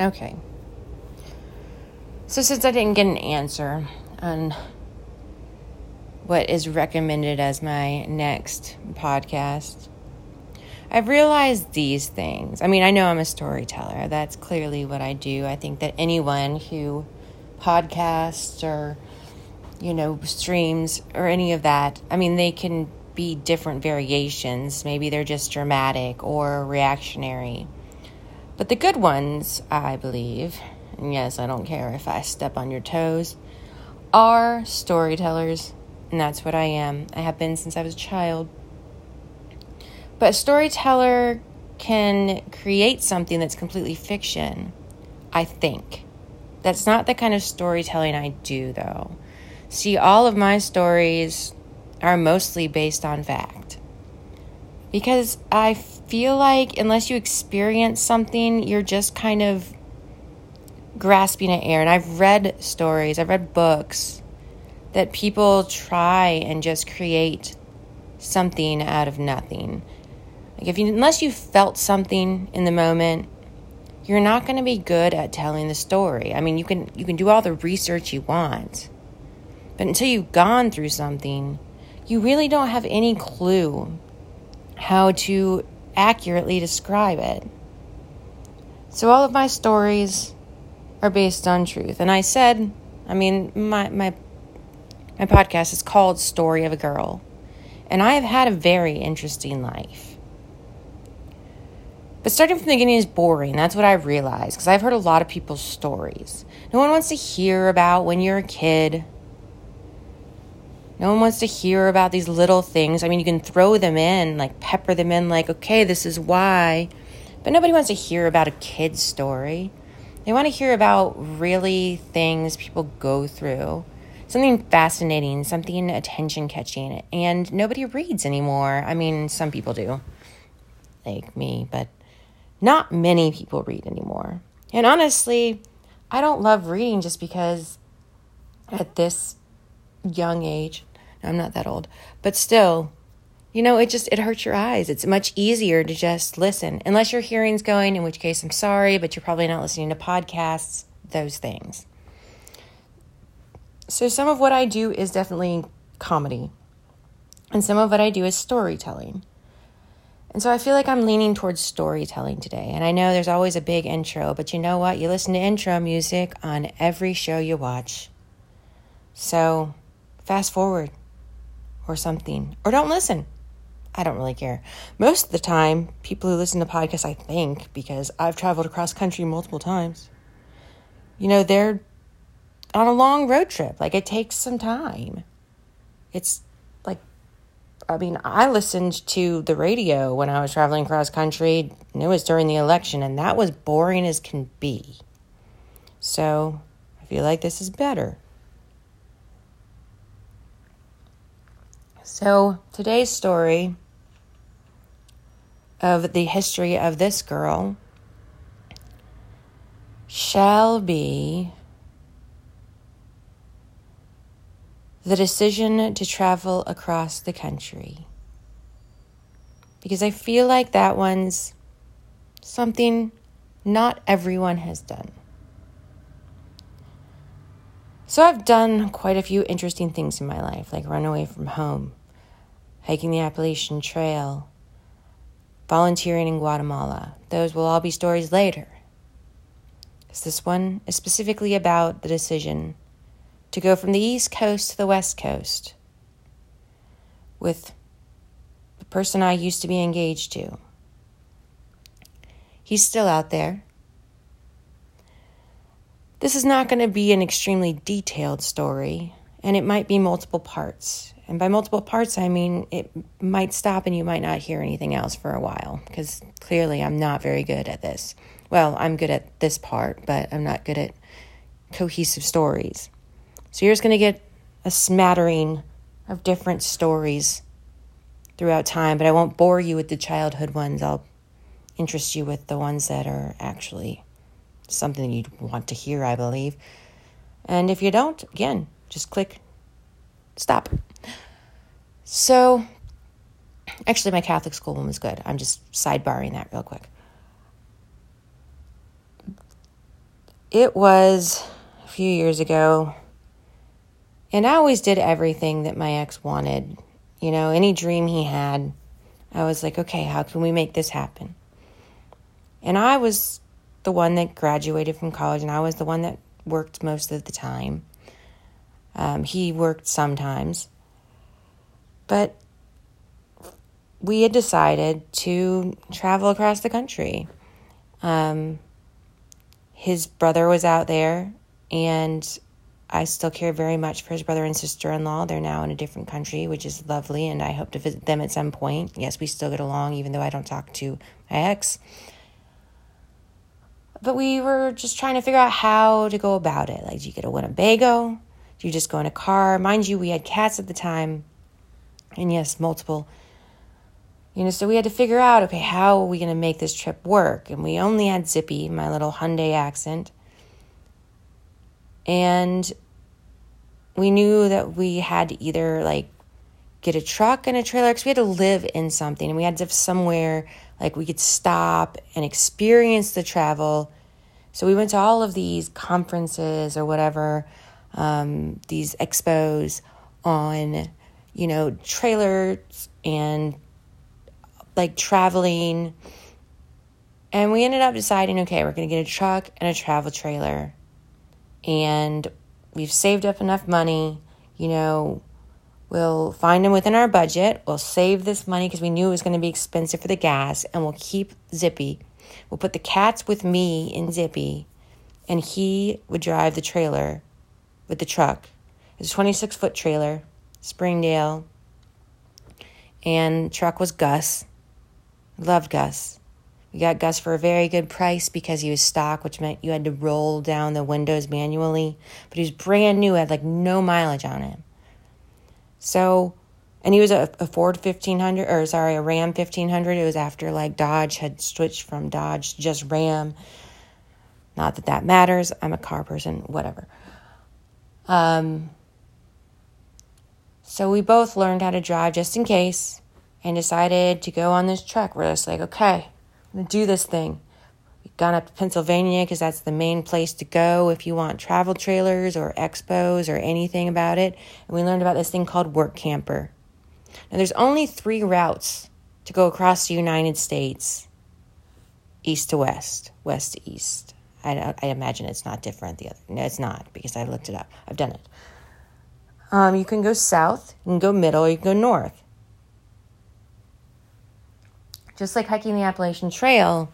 Okay. So, since I didn't get an answer on what is recommended as my next podcast, I've realized these things. I mean, I know I'm a storyteller. That's clearly what I do. I think that anyone who podcasts or, you know, streams or any of that, I mean, they can be different variations. Maybe they're just dramatic or reactionary. But the good ones, I believe, and yes, I don't care if I step on your toes, are storytellers. And that's what I am. I have been since I was a child. But a storyteller can create something that's completely fiction, I think. That's not the kind of storytelling I do, though. See, all of my stories are mostly based on fact. Because I feel like unless you experience something, you're just kind of grasping at air. And I've read stories, I've read books that people try and just create something out of nothing. Like if you unless you felt something in the moment, you're not going to be good at telling the story. I mean, you can you can do all the research you want. But until you've gone through something, you really don't have any clue how to accurately describe it. So all of my stories are based on truth. And I said, I mean, my my my podcast is called Story of a Girl. And I have had a very interesting life. But starting from the beginning is boring. That's what I realized because I've heard a lot of people's stories. No one wants to hear about when you're a kid. No one wants to hear about these little things. I mean, you can throw them in, like pepper them in, like, okay, this is why. But nobody wants to hear about a kid's story. They want to hear about really things people go through. Something fascinating, something attention catching. And nobody reads anymore. I mean, some people do, like me, but not many people read anymore. And honestly, I don't love reading just because at this young age, I'm not that old, but still, you know, it just it hurts your eyes. It's much easier to just listen, unless your hearing's going, in which case I'm sorry, but you're probably not listening to podcasts, those things. So some of what I do is definitely comedy. And some of what I do is storytelling. And so I feel like I'm leaning towards storytelling today. And I know there's always a big intro, but you know what? You listen to intro music on every show you watch. So fast forward or something, or don't listen. I don't really care. Most of the time, people who listen to podcasts, I think, because I've traveled across country multiple times, you know, they're on a long road trip. Like it takes some time. It's like, I mean, I listened to the radio when I was traveling cross country, and it was during the election, and that was boring as can be. So I feel like this is better. So today's story of the history of this girl shall be the decision to travel across the country. Because I feel like that one's something not everyone has done. So I've done quite a few interesting things in my life, like run away from home, hiking the Appalachian Trail, volunteering in Guatemala. Those will all be stories later. This one is specifically about the decision to go from the East Coast to the West Coast with the person I used to be engaged to. He's still out there. This is not going to be an extremely detailed story, and it might be multiple parts. And by multiple parts, I mean it might stop and you might not hear anything else for a while, because clearly I'm not very good at this. Well, I'm good at this part, but I'm not good at cohesive stories. So you're just going to get a smattering of different stories throughout time, but I won't bore you with the childhood ones. I'll interest you with the ones that are actually something you'd want to hear, I believe. And if you don't, again, just click stop. So, actually, my Catholic school one was good. I'm just sidebarring that real quick. it was a few years ago, and I always did everything that my ex wanted. You know, any dream he had, I was like, okay, how can we make this happen? And I was the one that graduated from college, and I was the one that worked most of the time. Um, he worked sometimes. But we had decided to travel across the country. Um, his brother was out there, and I still care very much for his brother and sister in law. They're now in a different country, which is lovely, and I hope to visit them at some point. Yes, we still get along, even though I don't talk to my ex. But we were just trying to figure out how to go about it. Like, do you get a Winnebago? Do you just go in a car? Mind you, we had cats at the time, and yes, multiple. You know, so we had to figure out okay, how are we going to make this trip work? And we only had Zippy, my little Hyundai accent. And we knew that we had to either like get a truck and a trailer because we had to live in something and we had to have somewhere like we could stop and experience the travel. So we went to all of these conferences or whatever, um, these expos on, you know, trailers and like traveling. And we ended up deciding okay, we're going to get a truck and a travel trailer. And we've saved up enough money, you know, We'll find them within our budget. We'll save this money because we knew it was going to be expensive for the gas, and we'll keep Zippy. We'll put the cats with me in Zippy, and he would drive the trailer with the truck. It's a 26 foot trailer, Springdale, and truck was Gus. Loved Gus. We got Gus for a very good price because he was stock, which meant you had to roll down the windows manually. But he was brand new, had like no mileage on him. So, and he was a, a Ford 1500, or sorry, a Ram 1500. It was after like Dodge had switched from Dodge to just Ram. Not that that matters. I'm a car person, whatever. Um, so we both learned how to drive just in case and decided to go on this truck. We're just like, okay, I'm gonna do this thing We gone up to Pennsylvania because that's the main place to go if you want travel trailers or expos or anything about it. And we learned about this thing called Work Camper. Now, there's only three routes to go across the United States east to west, west to east. I, I imagine it's not different. The other, no, it's not because I looked it up. I've done it. Um, you can go south, you can go middle, you can go north. Just like hiking the Appalachian Trail,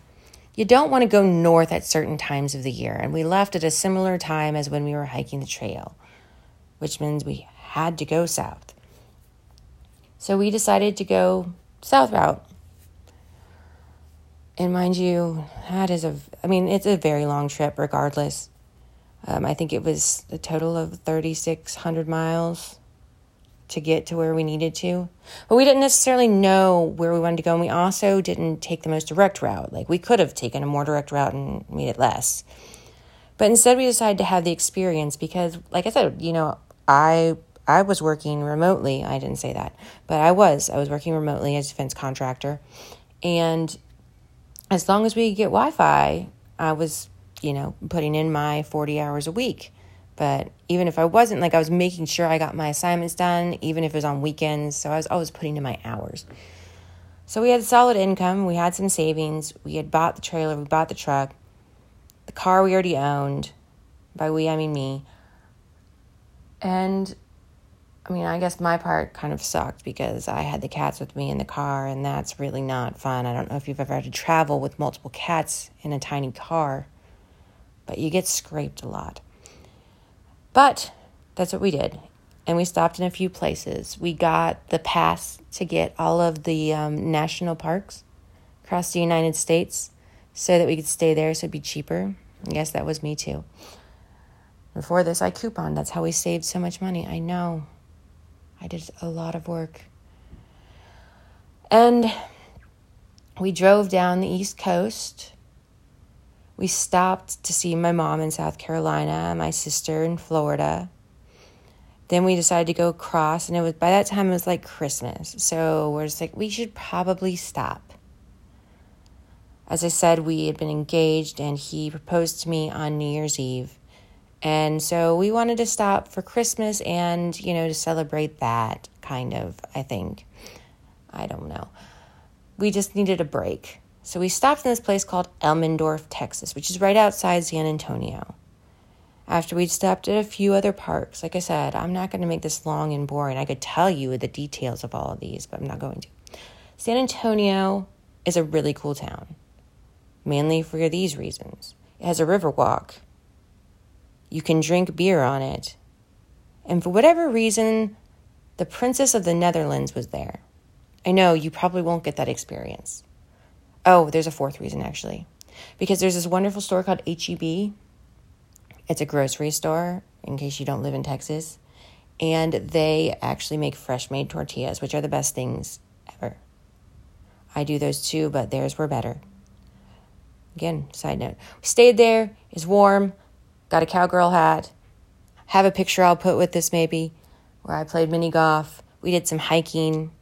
you don't want to go north at certain times of the year, and we left at a similar time as when we were hiking the trail, which means we had to go south. So we decided to go south route. And mind you, that is a, I mean, it's a very long trip regardless. Um, I think it was a total of 3,600 miles to get to where we needed to. But we didn't necessarily know where we wanted to go, and we also didn't take the most direct route. Like, we could have taken a more direct route and made it less. But instead, we decided to have the experience because, like I said, you know, I I was working remotely. I didn't say that, but I was. I was working remotely as a defense contractor, and as long as we get Wi Fi, I was, you know, putting in my forty hours a week. But even if I wasn't, like I was making sure I got my assignments done, even if it was on weekends. So I was always putting in my hours. So we had solid income. We had some savings. We had bought the trailer. We bought the truck. The car we already owned. By we, I mean me. And I mean, I guess my part kind of sucked because I had the cats with me in the car, and that's really not fun. I don't know if you've ever had to travel with multiple cats in a tiny car, but you get scraped a lot. But that's what we did. And we stopped in a few places. We got the pass to get all of the um, national parks across the United States so that we could stay there so it'd be cheaper. Yes, that was me too. Before this, I couponed. That's how we saved so much money. I know. I did a lot of work. And we drove down the East Coast we stopped to see my mom in South Carolina, my sister in Florida. Then we decided to go across, and it was by that time it was like Christmas. So we're just like, we should probably stop. As I said, we had been engaged and he proposed to me on New Year's Eve. And so we wanted to stop for Christmas and, you know, to celebrate that kind of, I think. I don't know. We just needed a break. So we stopped in this place called Elmendorf, Texas, which is right outside San Antonio. After we'd stopped at a few other parks, like I said, I'm not going to make this long and boring. I could tell you the details of all of these, but I'm not going to. San Antonio is a really cool town, mainly for these reasons. It has a river walk. You can drink beer on it. And for whatever reason, the Princess of the Netherlands was there. I know you probably won't get that experience. Oh, there's a fourth reason actually. Because there's this wonderful store called HEB. It's a grocery store, in case you don't live in Texas. And they actually make fresh made tortillas, which are the best things ever. I do those too, but theirs were better. Again, side note. We stayed there, it's warm, got a cowgirl hat. Have a picture I'll put with this maybe, where I played mini golf. We did some hiking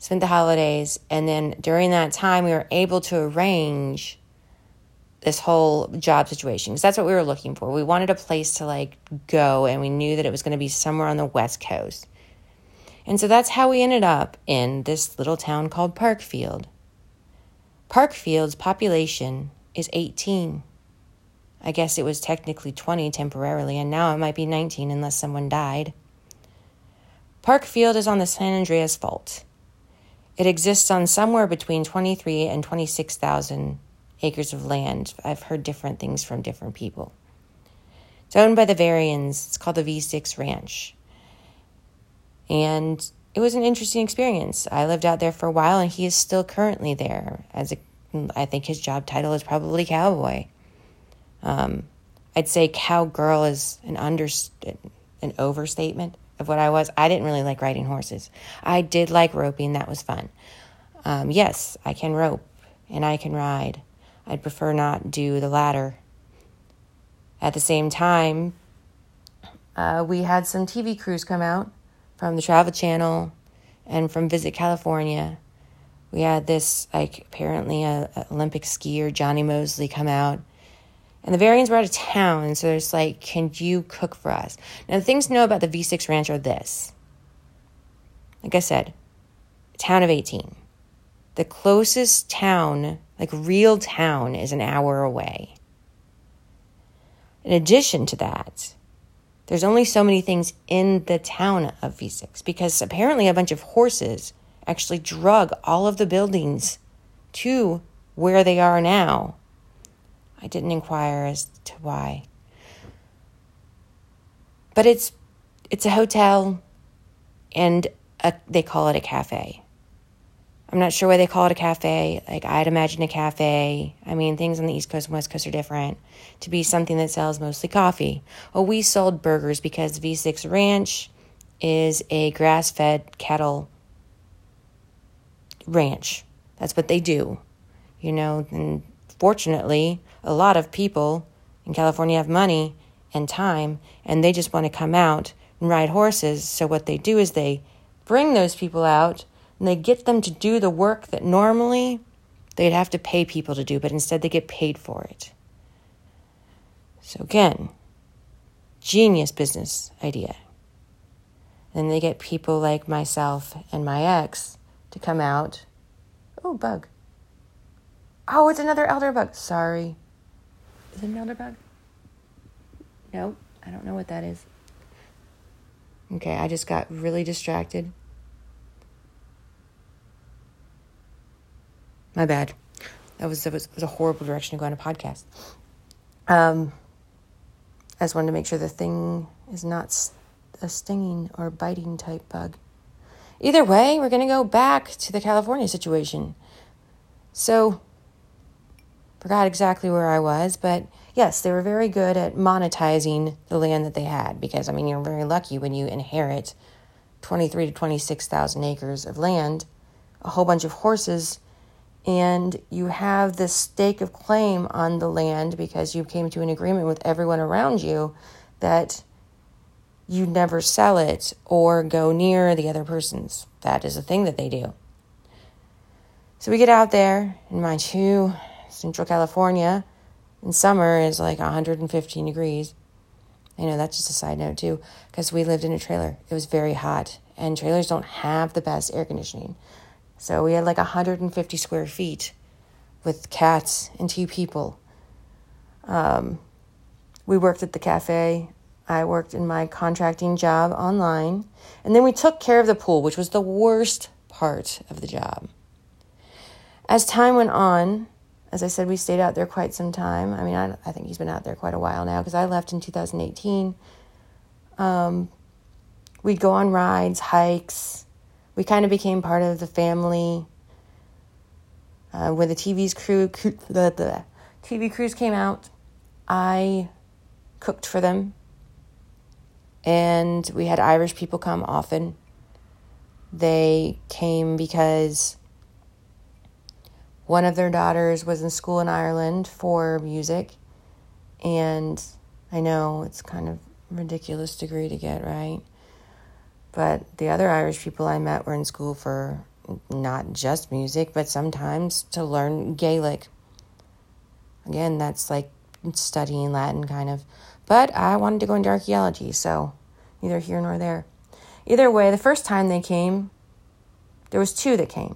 spent the holidays, and then during that time, we were able to arrange this whole job situation because that's what we were looking for. We wanted a place to like go, and we knew that it was going to be somewhere on the West Coast. And so that's how we ended up in this little town called Parkfield. Parkfield's population is 18. I guess it was technically 20 temporarily, and now it might be 19 unless someone died. Parkfield is on the San Andreas Fault. It exists on somewhere between 23 and 26,000 acres of land. I've heard different things from different people. It's owned by the Varians. It's called the V6 Ranch. And it was an interesting experience. I lived out there for a while, and he is still currently there. As a, I think his job title is probably cowboy. Um, I'd say cowgirl is an under an overstatement of what I was. I didn't really like riding horses. I did like roping, that was fun. Um, yes, I can rope and I can ride. I'd prefer not do the latter. At the same time, uh, we had some TV crews come out from the Travel Channel and from Visit California. We had this, like, apparently a, a Olympic skier, Jonny Moseley, come out and the Varians were out of town, so there's like, can you cook for us? Now, the things to know about the V6 Ranch are this. Like I said, town of 18. The closest town, like real town, is an hour away. In addition to that, there's only so many things in the town of V6 because apparently a bunch of horses actually drug all of the buildings to where they are now I didn't inquire as to why. But it's it's a hotel and a, they call it a cafe. I'm not sure why they call it a cafe. Like I'd imagine a cafe. I mean, things on the East Coast and West Coast are different. To be something that sells mostly coffee. Well, we sold burgers because V6 Ranch is a grass-fed cattle ranch. That's what they do. You know, and fortunately, a lot of people in California have money and time, and they just want to come out and ride horses. So, what they do is they bring those people out and they get them to do the work that normally they'd have to pay people to do, but instead they get paid for it. So, again, genius business idea. Then they get people like myself and my ex to come out. Oh, bug. Oh, it's another elder bug. Sorry. Is it an elder bug? Nope. I don't know what that is. Okay, I just got really distracted. My bad. That was, that was, was a horrible direction to go on a podcast. Um, I just wanted to make sure the thing is not a stinging or biting type bug. Either way, we're going to go back to the California situation. So, Forgot exactly where I was, but yes, they were very good at monetizing the land that they had because I mean you're very lucky when you inherit 23 to 26,000 acres of land, a whole bunch of horses, and you have this stake of claim on the land because you came to an agreement with everyone around you that you never sell it or go near the other person's. That is a thing that they do. So we get out there, and mind you, Central California in summer is like 115 degrees. I know that's just a side note too, because we lived in a trailer. It was very hot, and trailers don't have the best air conditioning. So we had like 150 square feet with cats and two people. Um, we worked at the cafe. I worked in my contracting job online. And then we took care of the pool, which was the worst part of the job. As time went on, as I said, we stayed out there quite some time. I mean, I, I think he's been out there quite a while now because I left in 2018. Um, we'd go on rides, hikes. We kind of became part of the family. Uh, when the TV's crew, the, the TV crews came out, I cooked for them. And we had Irish people come often. They came because one of their daughters was in school in Ireland for music. And I know it's kind of ridiculous degree to get, right? But the other Irish people I met were in school for not just music, but sometimes to learn Gaelic. Again, that's like studying Latin kind of. But I wanted to go into archaeology, so neither here nor there. Either way, the first time they came, there was two that came.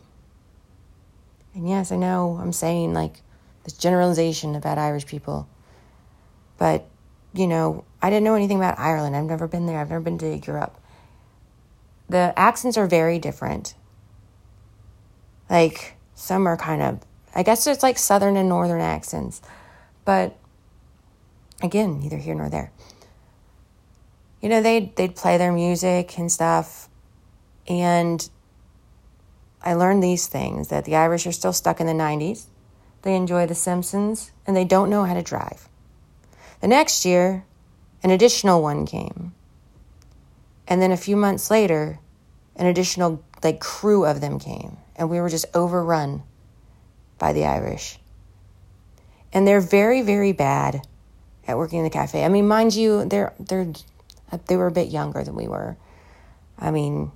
And yes, I know I'm saying like this generalization about Irish people, but you know, I didn't know anything about Ireland. I've never been there. I've never been to Europe. The accents are very different. Like some are kind of, I guess it's like southern and northern accents, but again, neither here nor there. You know, they'd they'd play their music and stuff, and I learned these things that the Irish are still stuck in the 90s. They enjoy The Simpsons and they don't know how to drive. The next year, an additional one came. And then a few months later, an additional like crew of them came and we were just overrun by the Irish. And they're very very bad at working in the cafe. I mean, mind you, they're they're they were a bit younger than we were. I mean,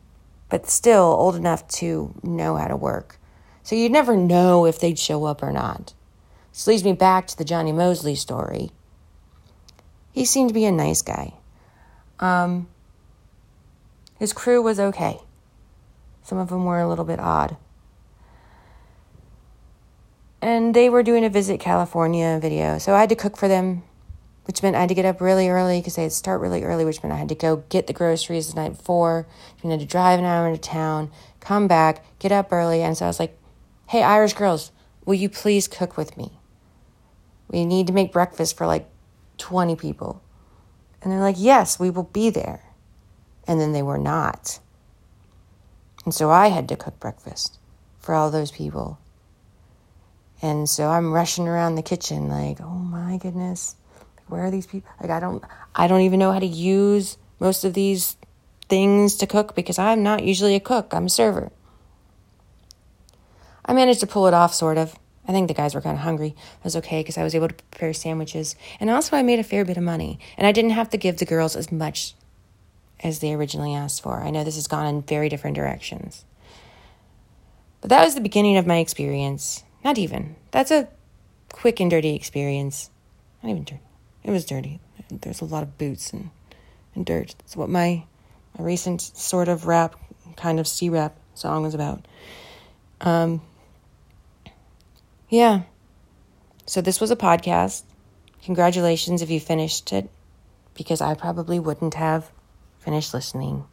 but still old enough to know how to work. So you'd never know if they'd show up or not. This leads me back to the Jonny Moseley story. He seemed to be a nice guy. Um, his crew was okay. Some of them were a little bit odd. And they were doing a Visit California video, so I had to cook for them which meant I had to get up really early because they had start really early, which meant I had to go get the groceries the night before. I had to drive an hour into town, come back, get up early. And so I was like, hey, Irish girls, will you please cook with me? We need to make breakfast for like 20 people. And they're like, yes, we will be there. And then they were not. And so I had to cook breakfast for all those people. And so I'm rushing around the kitchen like, oh my goodness where are these people? Like I don't I don't even know how to use most of these things to cook because I'm not usually a cook. I'm a server. I managed to pull it off sort of. I think the guys were kind of hungry. It was okay because I was able to prepare sandwiches. And also I made a fair bit of money. And I didn't have to give the girls as much as they originally asked for. I know this has gone in very different directions. But that was the beginning of my experience. Not even. That's a quick and dirty experience. Not even dirty. It was dirty. There's a lot of boots and, and dirt. That's what my, my recent sort of rap, kind of C rap song was about. Um, yeah. So this was a podcast. Congratulations if you finished it, because I probably wouldn't have finished listening.